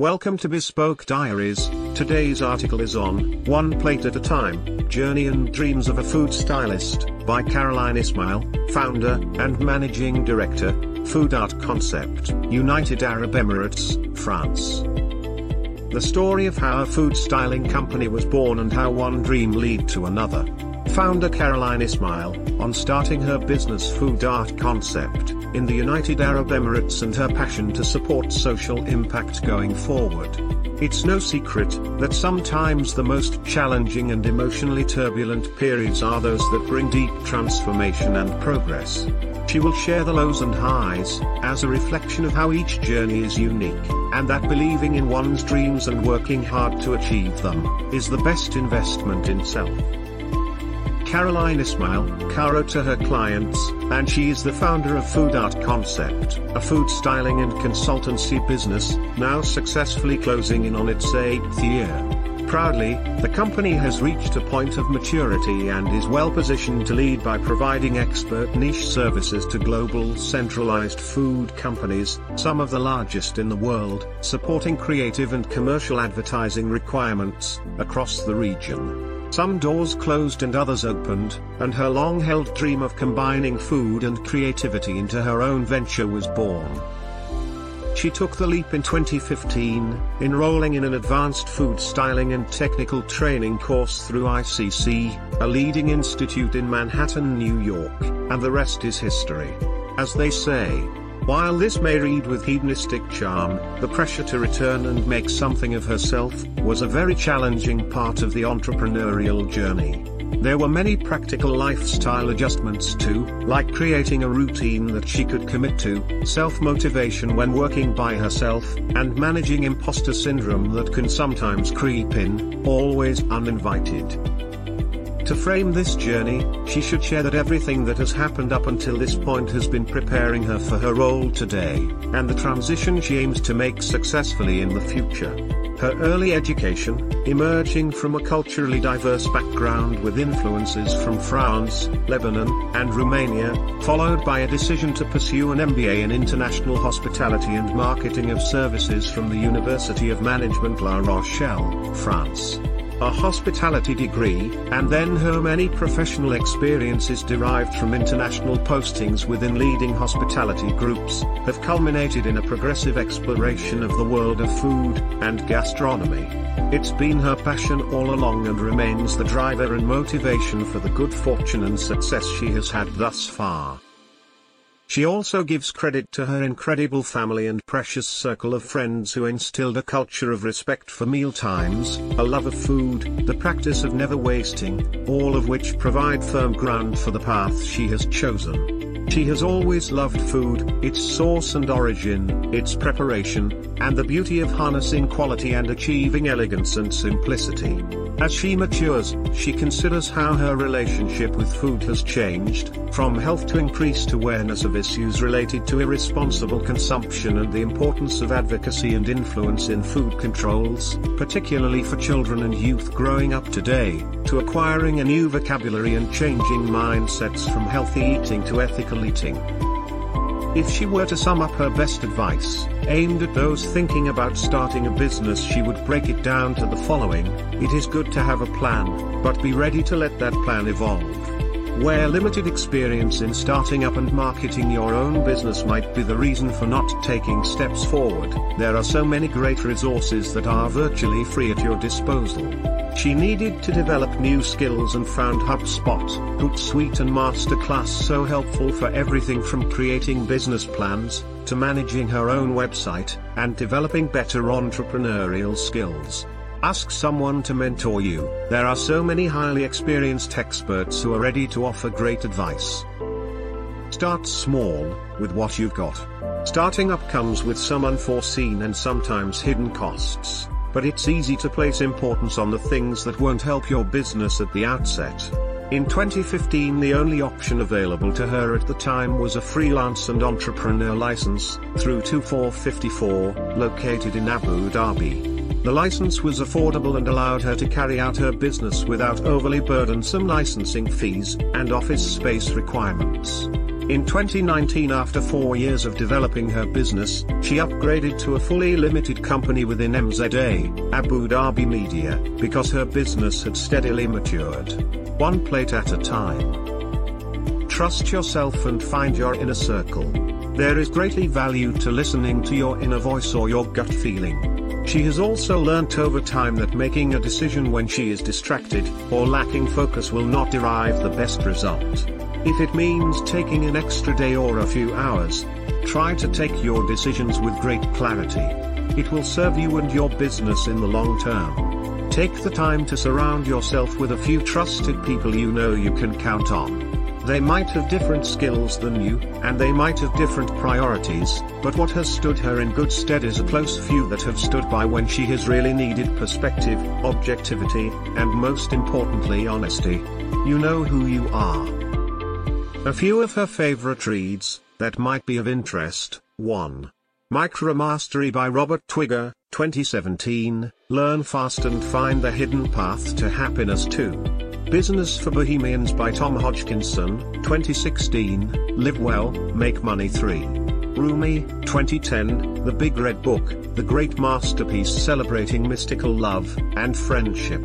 Welcome to Bespoke Diaries. Today's article is on One Plate at a Time Journey and Dreams of a Food Stylist by Caroline Ismail, founder and managing director, Food Art Concept, United Arab Emirates, France. The story of how a food styling company was born and how one dream led to another. Founder Caroline Ismail, on starting her business Food Art Concept, in the United Arab Emirates and her passion to support social impact going forward. It's no secret that sometimes the most challenging and emotionally turbulent periods are those that bring deep transformation and progress. She will share the lows and highs, as a reflection of how each journey is unique, and that believing in one's dreams and working hard to achieve them, is the best investment in self. Caroline Ismail, Caro to her clients, and she is the founder of Food Art Concept, a food styling and consultancy business, now successfully closing in on its eighth year. Proudly, the company has reached a point of maturity and is well positioned to lead by providing expert niche services to global centralized food companies, some of the largest in the world, supporting creative and commercial advertising requirements across the region. Some doors closed and others opened, and her long-held dream of combining food and creativity into her own venture was born. She took the leap in 2015, enrolling in an advanced food styling and technical training course through ICC, a leading institute in Manhattan, New York, and the rest is history. As they say, while this may read with hedonistic charm, the pressure to return and make something of herself, was a very challenging part of the entrepreneurial journey. There were many practical lifestyle adjustments too, like creating a routine that she could commit to, self-motivation when working by herself, and managing imposter syndrome that can sometimes creep in, always uninvited. To frame this journey, she should share that everything that has happened up until this point has been preparing her for her role today, and the transition she aims to make successfully in the future. Her early education, emerging from a culturally diverse background with influences from France, Lebanon, and Romania, followed by a decision to pursue an MBA in International Hospitality and Marketing of Services from the University of Management La Rochelle, France a hospitality degree, and then her many professional experiences derived from international postings within leading hospitality groups, have culminated in a progressive exploration of the world of food and gastronomy. It's been her passion all along and remains the driver and motivation for the good fortune and success she has had thus far. She also gives credit to her incredible family and precious circle of friends who instilled a culture of respect for meal times, a love of food, the practice of never wasting, all of which provide firm ground for the path she has chosen. She has always loved food, its source and origin, its preparation, and the beauty of harnessing quality and achieving elegance and simplicity. As she matures, she considers how her relationship with food has changed, from health to increased awareness of issues related to irresponsible consumption and the importance of advocacy and influence in food controls, particularly for children and youth growing up today, to acquiring a new vocabulary and changing mindsets from healthy eating to ethical eating. If she were to sum up her best advice, aimed at those thinking about starting a business she would break it down to the following, it is good to have a plan, but be ready to let that plan evolve. Where limited experience in starting up and marketing your own business might be the reason for not taking steps forward, there are so many great resources that are virtually free at your disposal. She needed to develop new skills and found HubSpot, Hootsuite and Masterclass so helpful for everything from creating business plans, to managing her own website, and developing better entrepreneurial skills. Ask someone to mentor you. There are so many highly experienced experts who are ready to offer great advice. Start small, with what you've got. Starting up comes with some unforeseen and sometimes hidden costs, but it's easy to place importance on the things that won't help your business at the outset. In 2015 the only option available to her at the time was a freelance and entrepreneur license, through twofour54, located in Abu Dhabi. The license was affordable and allowed her to carry out her business without overly burdensome licensing fees and office space requirements. In 2019 after four years of developing her business, she upgraded to a fully limited company within MZA, Abu Dhabi Media, because her business had steadily matured. One plate at a time. Trust yourself and find your inner circle. There is greatly value to listening to your inner voice or your gut feeling. She has also learnt over time that making a decision when she is distracted, or lacking focus will not derive the best result. If it means taking an extra day or a few hours, try to take your decisions with great clarity. It will serve you and your business in the long term. Take the time to surround yourself with a few trusted people you know you can count on. They might have different skills than you, and they might have different priorities, but what has stood her in good stead is a close few that have stood by when she has really needed perspective, objectivity, and most importantly honesty. You know who you are. A few of her favorite reads, that might be of interest, 1. Micromastery by Robert Twigger, 2017, Learn Fast and Find the Hidden Path to Happiness 2. Business for Bohemians by Tom Hodgkinson, 2016, Live Well, Make Money 3. Rumi, 2010, The Big Red Book, the great masterpiece celebrating mystical love and friendship.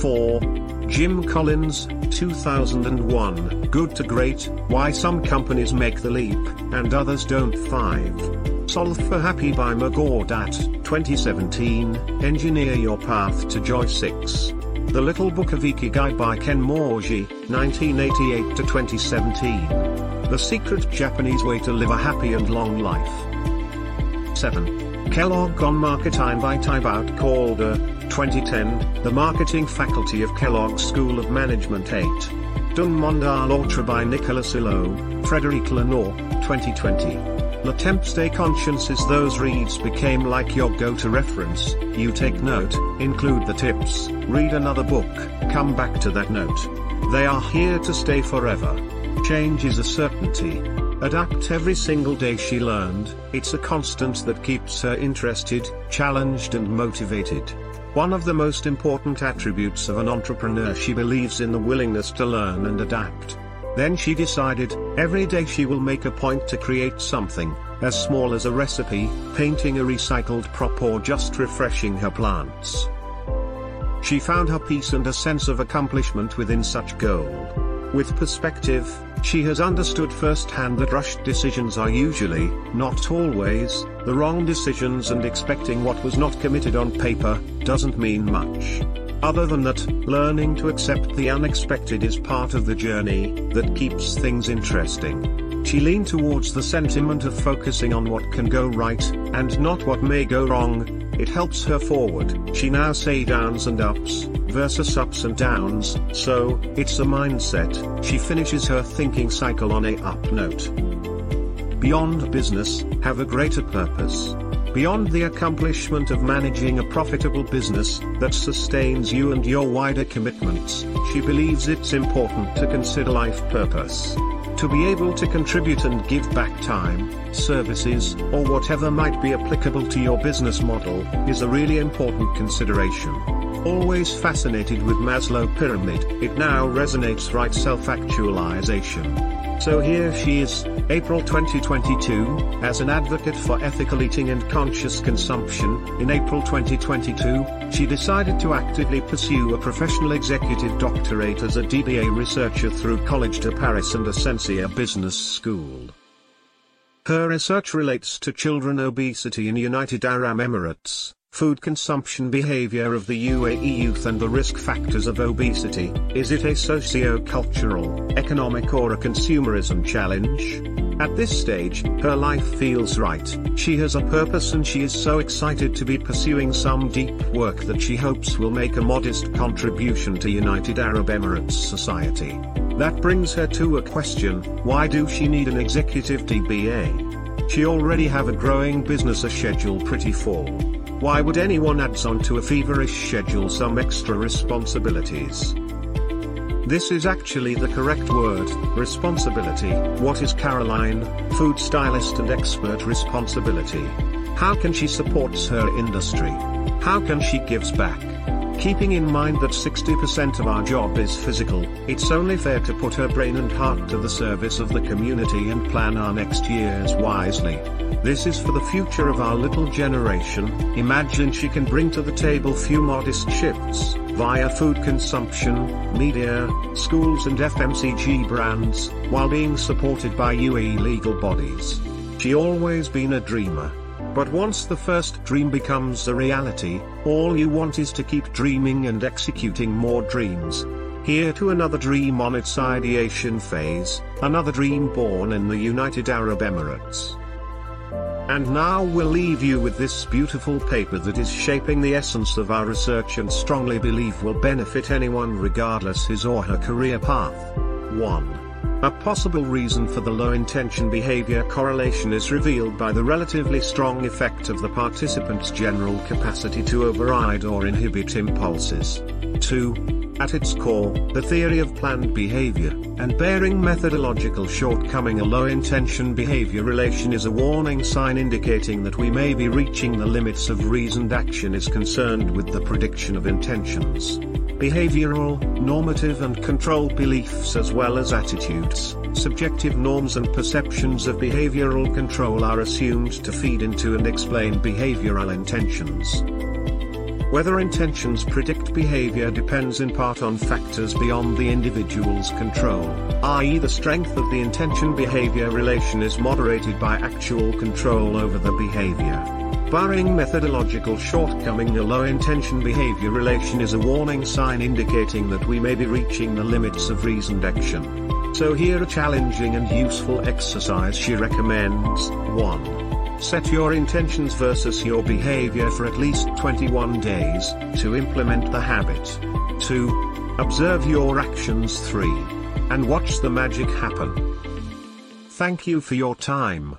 4. Jim Collins, 2001, Good to Great, Why Some Companies Make the Leap, and Others Don't 5. Solve for Happy by Mo Gawdat, 2017, Engineer Your Path to Joy 6. The Little Book of Ikigai by Ken Mogi, 1988 to 2017. The Secret Japanese Way to Live a Happy and Long Life. 7. Kellogg on Market Time by Thibaut Calder, 2010, The Marketing Faculty of Kellogg School of Management 8. D'un Monde à l'autre by Nicolas Hulot, Frederic Lenoir, 2020. Le Temps des Consciences Those reads became like your go-to reference, you take note, include the tips, read another book, come back to that note. They are here to stay forever. Change is a certainty. Adapt every single day she learned, it's a constant that keeps her interested, challenged and motivated. One of the most important attributes of an entrepreneur she believes in the willingness to learn and adapt. Then she decided, every day she will make a point to create something, as small as a recipe, painting a recycled prop or just refreshing her plants. She found her peace and a sense of accomplishment within such goal. With perspective, she has understood firsthand that rushed decisions are usually, not always, the wrong decisions and expecting what was not committed on paper, doesn't mean much. Other than that, learning to accept the unexpected is part of the journey, that keeps things interesting. She leaned towards the sentiment of focusing on what can go right, and not what may go wrong, it helps her forward. She now say downs and ups, versus ups and downs, so, it's a mindset, she finishes her thinking cycle on a up note. Beyond business, have a greater purpose. Beyond the accomplishment of managing a profitable business that sustains you and your wider commitments, she believes it's important to consider life purpose. To be able to contribute and give back time, services, or whatever might be applicable to your business model, is a really important consideration. Always fascinated with Maslow pyramid, it now resonates right self-actualization. So here she is, April 2022, as an advocate for ethical eating and conscious consumption. In April 2022, she decided to actively pursue a professional executive doctorate as a DBA researcher through Collège de Paris and Ascencia Business School. Her research relates to children obesity in United Arab Emirates, food consumption behavior of the UAE youth and the risk factors of obesity, is it a socio-cultural, economic or a consumerism challenge? At this stage, her life feels right, she has a purpose and she is so excited to be pursuing some deep work that she hopes will make a modest contribution to United Arab Emirates society. That brings her to a question, why do she need an executive DBA? She already have a growing business a schedule pretty full. Why would anyone add on to a feverish schedule some extra responsibilities? This is actually the correct word, responsibility. What is Caroline, food stylist and expert responsibility? How can she supports her industry? How can she gives back? Keeping in mind that 60% of our job is physical, it's only fair to put her brain and heart to the service of the community and plan our next years wisely. This is for the future of our little generation. Imagine she can bring to the table few modest shifts, via food consumption, media, schools and FMCG brands, while being supported by UAE legal bodies. She always been a dreamer. But once the first dream becomes a reality, all you want is to keep dreaming and executing more dreams. Here to another dream on its ideation phase, another dream born in the United Arab Emirates. And now we'll leave you with this beautiful paper that is shaping the essence of our research and strongly believe will benefit anyone regardless his or her career path. 1. A possible reason for the low intention behavior correlation is revealed by the relatively strong effect of the participant's general capacity to override or inhibit impulses. 2. At its core, the theory of planned behavior, and bearing methodological shortcoming a low intention behavior relation is a warning sign indicating that we may be reaching the limits of reasoned action is concerned with the prediction of intentions behavioral, normative and control beliefs as well as attitudes, subjective norms and perceptions of behavioral control are assumed to feed into and explain behavioral intentions. Whether intentions predict behavior depends in part on factors beyond the individual's control, i.e. the strength of the intention-behavior relation is moderated by actual control over the behavior. Barring methodological shortcoming a low intention behavior relation is a warning sign indicating that we may be reaching the limits of reasoned action. So here a challenging and useful exercise she recommends. 1. Set your intentions versus your behavior for at least 21 days, to implement the habit. 2. Observe your actions 3. And watch the magic happen. Thank you for your time.